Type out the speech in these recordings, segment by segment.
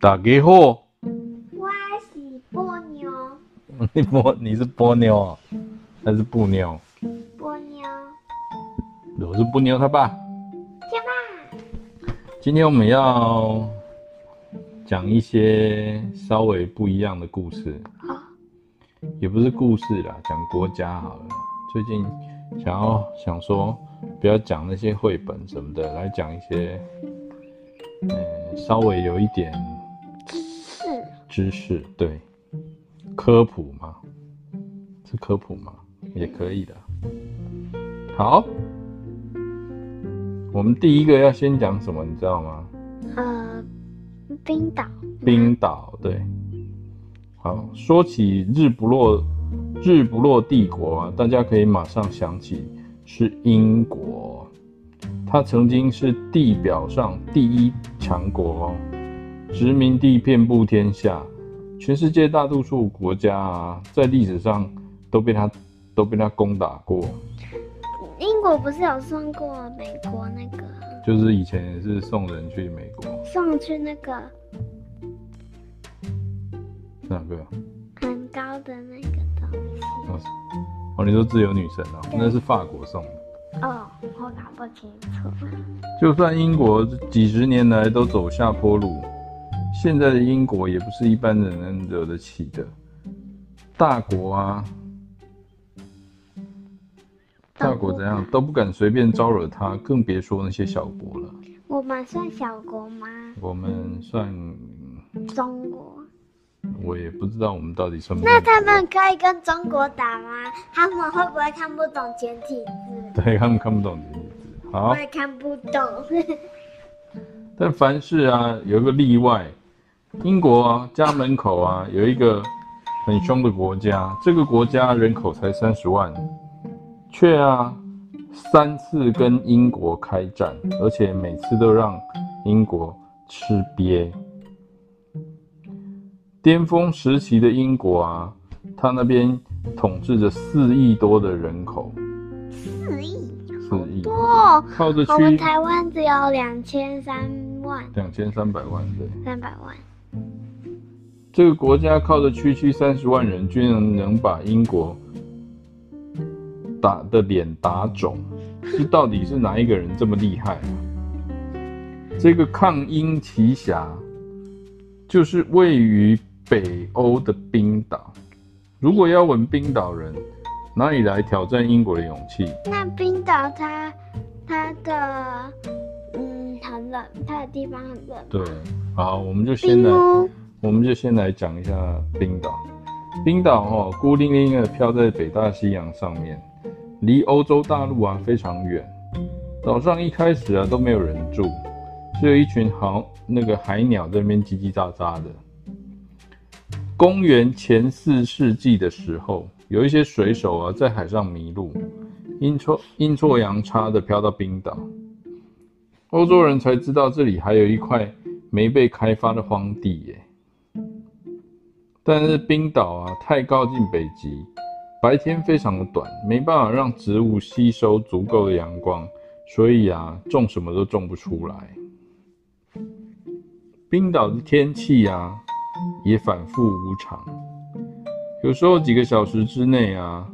大家好，我是波妞。你 波你是波妞啊，还是布妞？波妞。我是布妞他爸。爸爸。今天我们要讲一些稍微不一样的故事。哦。也不是故事啦，讲国家好了。最近想要想说，不要讲那些绘本什么的，来讲一些，嗯，稍微有一点。知识，对，科普嘛，是科普嘛，也可以的。好，我们第一个要先讲什么，你知道吗？呃，冰岛。冰岛，对。好，说起日不落日不落帝国啊，大家可以马上想起是英国，它曾经是地表上第一强国哦。殖民地遍布天下，全世界大多数国家啊，在历史上都被他都被他攻打过。英国不是有送过美国那个？就是以前也是送人去美国，送去那个哪个？很高的那个东西。哦，哦你说自由女神哦，那是法国送的。哦，我搞不清楚。就算英国几十年来都走下坡路。现在的英国也不是一般人能惹得起的，大国啊，大国怎样都不敢随便招惹他，更别说那些小国了。我们算小国吗？我们算中国。我也不知道我们到底算不算。那他们可以跟中国打吗？他们会不会看不懂简体字？对，他们看不懂简体字。好。我也看不懂。但凡事啊，有一个例外。英国啊，家门口啊，有一个很凶的国家。这个国家人口才三十万，却啊三次跟英国开战，而且每次都让英国吃瘪。巅峰时期的英国啊，他那边统治着四亿多的人口。四亿？四亿多哦。靠着，我们台湾只有两千三万。两千三百万，对。三百万。这个国家靠着区区三十万人，居然能把英国打的脸打肿，这到底是哪一个人这么厉害？这个抗英奇侠就是位于北欧的冰岛。如果要问冰岛人哪里来挑战英国的勇气？那冰岛它它的很冷，它的地方很冷。对，好，我们就先来。我们就先来讲一下冰岛。冰岛哦，孤零零的飘在北大西洋上面，离欧洲大陆啊非常远。岛上一开始啊都没有人住，只有一群好那个海鸟在那边叽叽喳喳的。公元前四世纪的时候，有一些水手啊在海上迷路，阴错阴错阳差的飘到冰岛。欧洲人才知道这里还有一块没被开发的荒地耶。但是冰岛啊，太靠近北极，白天非常的短，没办法让植物吸收足够的阳光，所以啊，种什么都种不出来。冰岛的天气啊，也反复无常，有时候几个小时之内啊，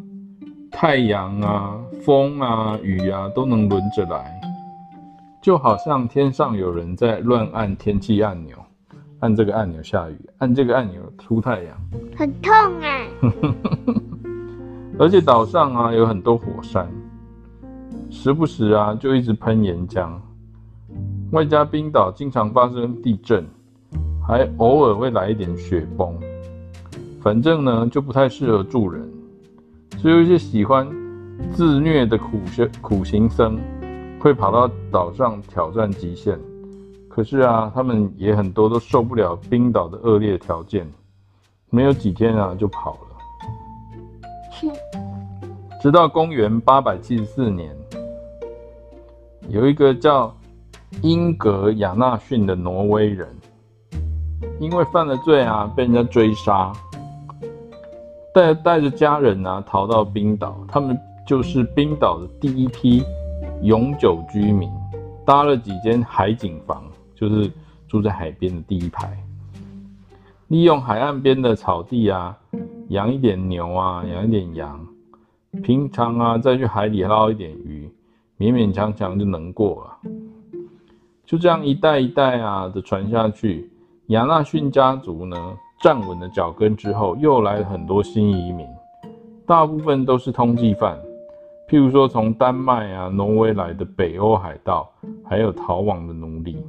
太阳啊、风啊、雨啊都能轮着来，就好像天上有人在乱按天气按钮。按这个按钮下雨，按这个按钮出太阳，很痛哎。而且岛上啊有很多火山，时不时啊就一直喷岩浆，外加冰岛经常发生地震，还偶尔会来一点雪崩，反正呢就不太适合住人，只有一些喜欢自虐的苦学苦行僧会跑到岛上挑战极限。可是啊，他们也很多都受不了冰岛的恶劣条件，没有几天啊就跑了。直到公元八百七十四年，有一个叫英格亚纳逊的挪威人，因为犯了罪啊，被人家追杀，带带着家人啊逃到冰岛，他们就是冰岛的第一批永久居民，搭了几间海景房。就是住在海边的第一排，利用海岸边的草地啊，养一点牛啊，养一点羊，平常啊再去海里捞一点鱼，勉勉强强就能过了。就这样一代一代啊的传下去，亚纳逊家族呢站稳了脚跟之后，又来了很多新移民，大部分都是通缉犯，譬如说从丹麦啊、挪威来的北欧海盗，还有逃亡的奴隶。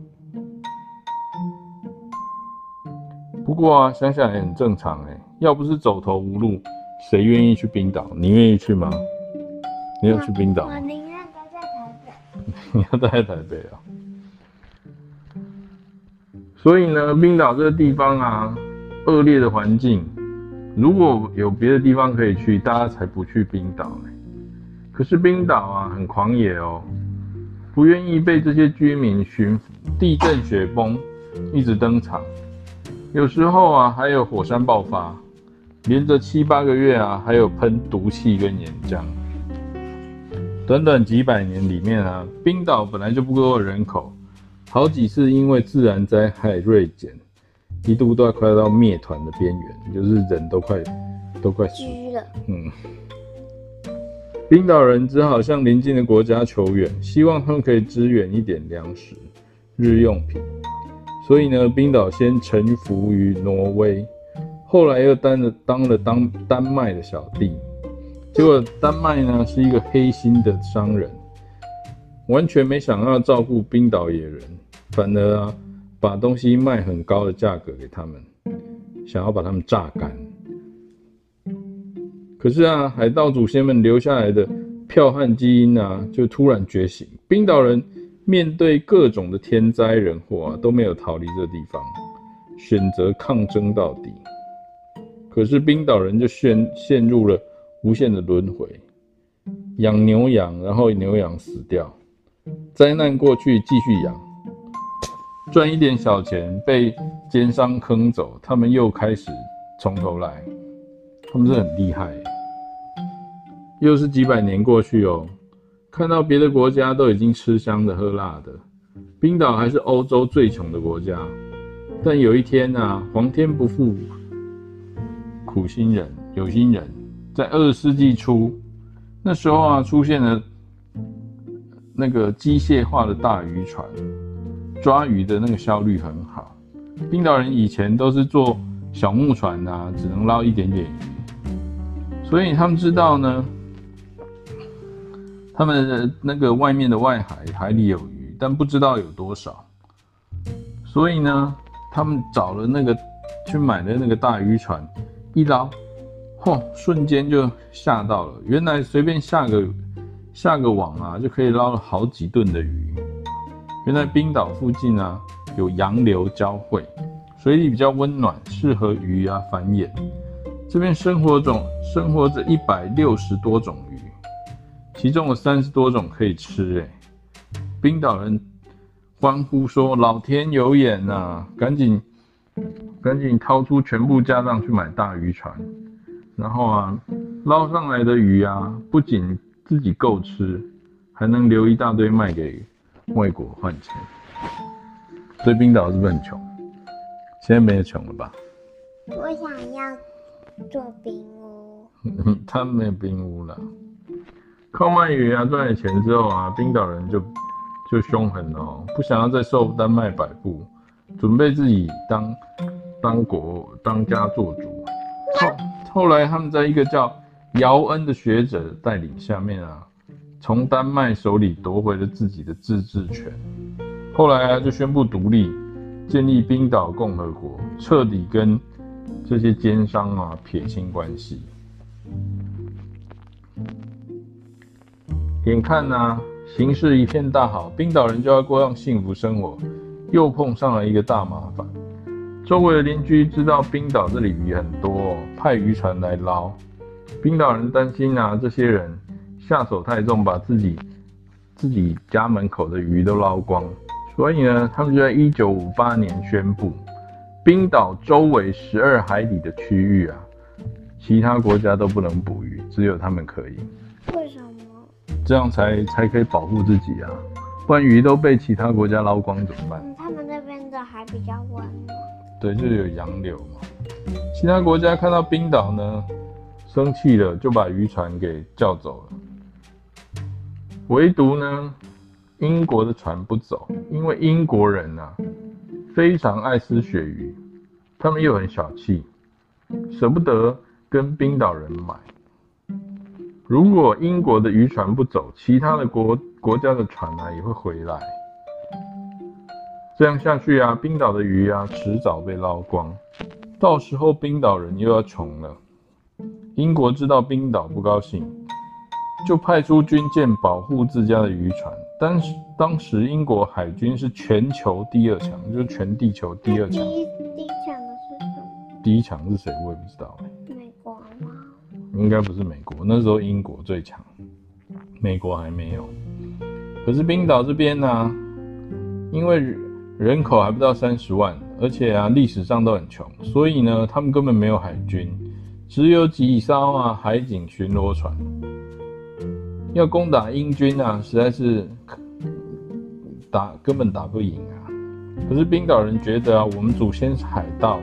不过啊，想想也很正常哎，要不是走投无路，谁愿意去冰岛？你愿意去吗？你要去冰岛？我宁愿待在台北。你要待在台北啊？所以呢，冰岛这个地方啊，恶劣的环境，如果有别的地方可以去，大家才不去冰岛呢。可是冰岛啊，很狂野哦，不愿意被这些居民驯服，地震、雪崩一直登场。有时候啊，还有火山爆发，连着七八个月啊，还有喷毒气跟岩浆。短短几百年里面啊，冰岛本来就不够人口，好几次因为自然灾害锐减，一度都要快到灭团的边缘，就是人都快都快死了。嗯，冰岛人只好向邻近的国家求援，希望他们可以支援一点粮食、日用品。所以呢，冰岛先臣服于挪威，后来又当了当了当丹麦的小弟。结果丹麦呢是一个黑心的商人，完全没想要照顾冰岛野人，反而啊把东西卖很高的价格给他们，想要把他们榨干。可是啊，海盗祖先们留下来的剽悍基因啊，就突然觉醒，冰岛人。面对各种的天灾人祸啊，都没有逃离这个地方，选择抗争到底。可是冰岛人就陷陷入了无限的轮回，养牛羊，然后牛羊死掉，灾难过去继续养，赚一点小钱被奸商坑走，他们又开始从头来，他们是很厉害，又是几百年过去哦。看到别的国家都已经吃香的喝辣的，冰岛还是欧洲最穷的国家。但有一天呢、皇天不负苦心人，有心人，在二十世纪初，那时候啊，出现了那个机械化的大渔船，抓鱼的那个效率很好。冰岛人以前都是坐小木船啊，只能捞一点点鱼，所以他们知道呢。他们那个外面的外海海里有鱼，但不知道有多少，所以呢，他们找了那个去买的那个大渔船，一捞，嚯，瞬间就吓到了。原来随便下个下个网啊，就可以捞了好几吨的鱼。原来冰岛附近啊，有洋流交汇，水里比较温暖，适合鱼啊繁衍。这边生活种生活着一百六十多种。其中有三十多种可以吃，哎，冰岛人欢呼说：“老天有眼呐！赶紧，赶紧掏出全部家当去买大渔船，然后啊，捞上来的鱼啊，不仅自己够吃，还能留一大堆卖给外国换钱。所以冰岛是不是很穷？现在没有穷了吧？我想要做冰屋。他没有冰屋了。”靠卖鱼啊，赚了钱之后啊，冰岛人就就凶狠了哦，不想要再受丹麦摆布，准备自己当当国当家做主。后后来他们在一个叫姚恩的学者带领下面啊，从丹麦手里夺回了自己的自治权。后来啊，就宣布独立，建立冰岛共和国，彻底跟这些奸商啊撇清关系。眼看呢、啊，形势一片大好，冰岛人就要过上幸福生活，又碰上了一个大麻烦。周围的邻居知道冰岛这里鱼很多，派渔船来捞。冰岛人担心啊，这些人下手太重，把自己自己家门口的鱼都捞光。所以呢，他们就在一九五八年宣布，冰岛周围十二海里的区域啊，其他国家都不能捕鱼，只有他们可以。这样才才可以保护自己啊，不然鱼都被其他国家捞光怎么办？嗯，他们那边的海比较温暖。对，就是有洋流嘛。其他国家看到冰岛呢，生气了，就把渔船给叫走了。唯独呢，英国的船不走，因为英国人啊，非常爱吃鳕鱼，他们又很小气，舍不得跟冰岛人买。如果英国的渔船不走，其他的国国家的船啊也会回来。这样下去啊，冰岛的鱼啊迟早被捞光，到时候冰岛人又要穷了。英国知道冰岛不高兴，就派出军舰保护自家的渔船。当时当时英国海军是全球第二强，就是全地球第二强。第一强的是什么？第一强是谁？我也不知道。应该不是美国，那时候英国最强，美国还没有。可是冰岛这边呢、因为人口还不到三十万，而且啊历史上都很穷，所以呢他们根本没有海军，只有几艘啊海警巡逻船。要攻打英军啊，实在是打根本打不赢啊。可是冰岛人觉得啊，我们祖先是海盗，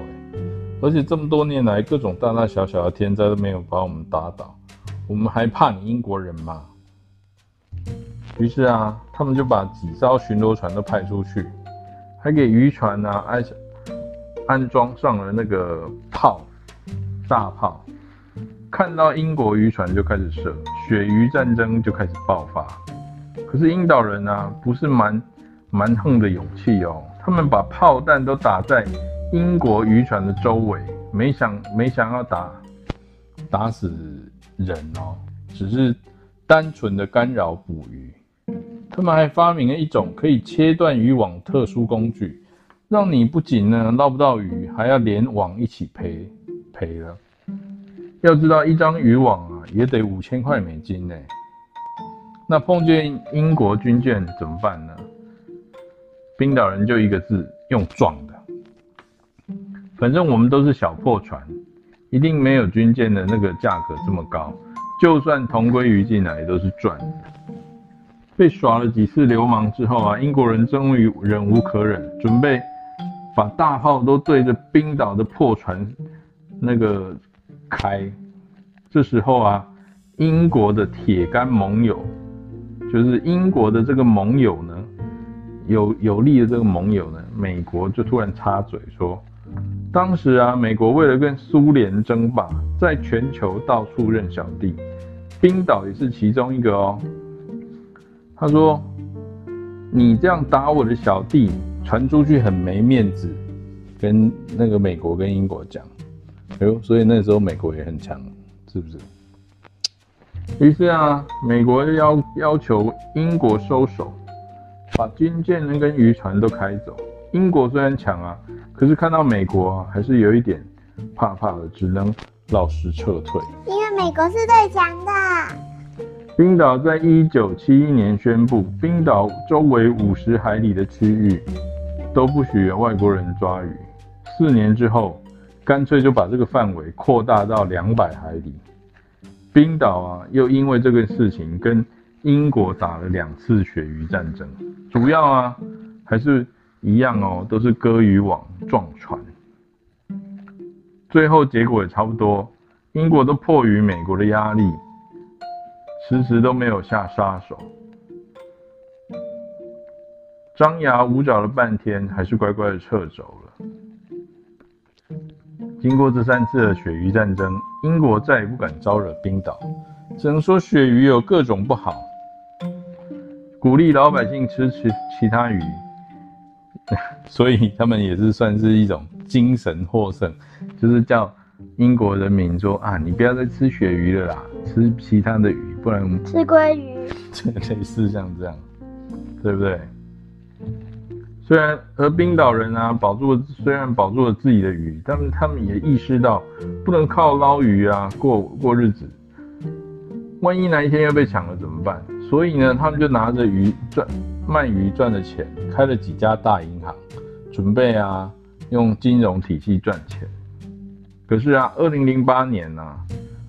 而且这么多年来各种大大小小的天灾都没有把我们打倒，我们还怕你英国人吗？于是啊，他们就把几艘巡逻船都派出去。还给渔船啊安安装上了那个炮，大炮，看到英国渔船就开始射，鳕鱼战争就开始爆发。可是英岛人啊，不是蛮蛮横的勇气哦，他们把炮弹都打在英国渔船的周围，没想没想要打打死人哦，只是单纯的干扰捕鱼。他们还发明了一种可以切断渔网特殊工具，让你不仅呢捞不到鱼，还要连网一起赔赔了。要知道一张渔网啊也得五千块美金呢。那碰见英国军舰怎么办呢？冰岛人就一个字，用撞的。反正我们都是小破船，一定没有军舰的那个价格这么高。就算同归于尽也，都是赚。被耍了几次流氓之后啊，英国人终于忍无可忍，准备把大炮都对着冰岛的破船那个开。这时候啊，英国的铁杆盟友，就是英国的这个盟友呢，有有力的这个盟友呢，美国就突然插嘴说，当时啊，美国为了跟苏联争霸，在全球到处认小弟，冰岛也是其中一个哦。他说：“你这样打我的小弟，传出去很没面子，跟那个美国跟英国讲，哎呦，所以那时候美国也很强，是不是？于是啊，美国要要求英国收手，把军舰跟渔船都开走。英国虽然强啊，可是看到美国啊，还是有一点怕怕的，只能老实撤退。因为美国是最强的。”冰岛在一九七一年宣布，冰岛周围五十海里的区域都不许有外国人抓鱼。四年之后，干脆就把这个范围扩大到两百海里。冰岛啊，又因为这个事情跟英国打了两次鳕鱼战争。主要啊，还是一样哦，都是割渔网撞船。最后结果也差不多，英国都迫于美国的压力。迟迟都没有下杀手，张牙舞爪了半天，还是乖乖的撤走了。经过这三次的鳕鱼战争，英国再也不敢招惹冰岛，只能说鳕鱼有各种不好，鼓励老百姓吃其其他鱼，所以他们也是算是一种精神获胜，就是叫英国人民说啊，你不要再吃鳕鱼了啦，吃其他的鱼。不然吃鲑鱼，类似像这样，对不对？虽然而冰岛人啊保住了，虽然保住了自己的鱼，但是他们也意识到不能靠捞鱼啊过过日子，万一哪一天又被抢了怎么办？所以呢，他们就拿着鱼赚鳗鱼赚的钱，开了几家大银行，准备啊用金融体系赚钱。可是啊，二零零八年啊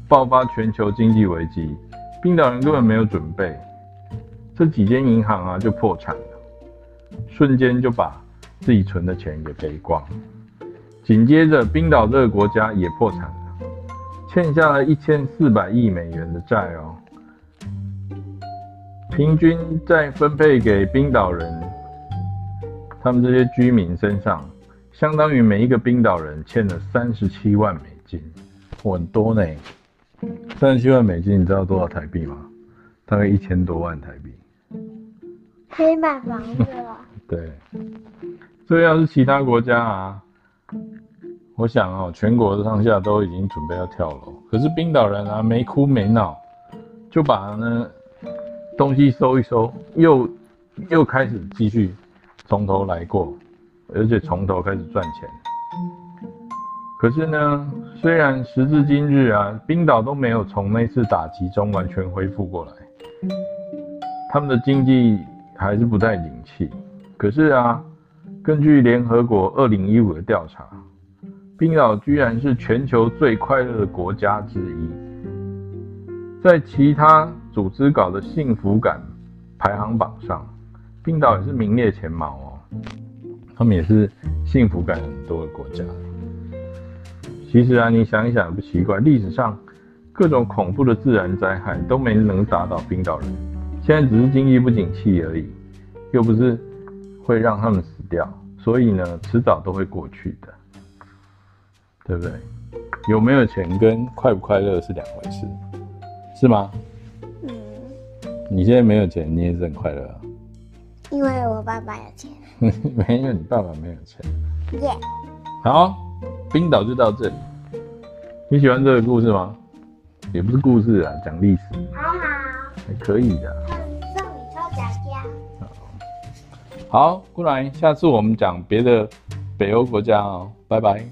爆发全球经济危机。冰岛人根本没有准备，这几间银行啊就破产了，瞬间就把自己存的钱给赔光。紧接着，冰岛这个国家也破产了，欠下了一千四百亿美元的债哦。平均再分配给冰岛人，他们这些居民身上，相当于每一个冰岛人欠了三十七万美金，很多呢。三十七万美金，你知道多少台币吗？大概一千多万台币。可以买房子了。对，这要是其他国家啊，我想哦，全国上下都已经准备要跳楼。可是冰岛人啊，没哭没闹，就把呢。东西收一收，又又开始继续从头来过，而且从头开始赚钱。可是呢，虽然时至今日啊，冰岛都没有从那次打击中完全恢复过来，他们的经济还是不太景气。可是啊，根据联合国二零一五的调查，冰岛居然是全球最快乐的国家之一，在其他。组织搞的幸福感排行榜上，冰岛也是名列前茅哦。他们也是幸福感很多的国家。其实啊，你想一想也不奇怪，历史上各种恐怖的自然灾害都没能打倒冰岛人，现在只是经济不景气而已，又不是会让他们死掉，所以呢，迟早都会过去的，对不对？有没有钱跟快不快乐是两回事，是吗？你现在没有钱，你也是很快乐啊？因为我爸爸有钱。没有，你爸爸没有钱。耶。好，冰岛就到这里。你喜欢这个故事吗？也不是故事啊，讲历史。好好。还可以的。送你抽奖票。好，过来，下次我们讲别的北欧国家哦。拜拜。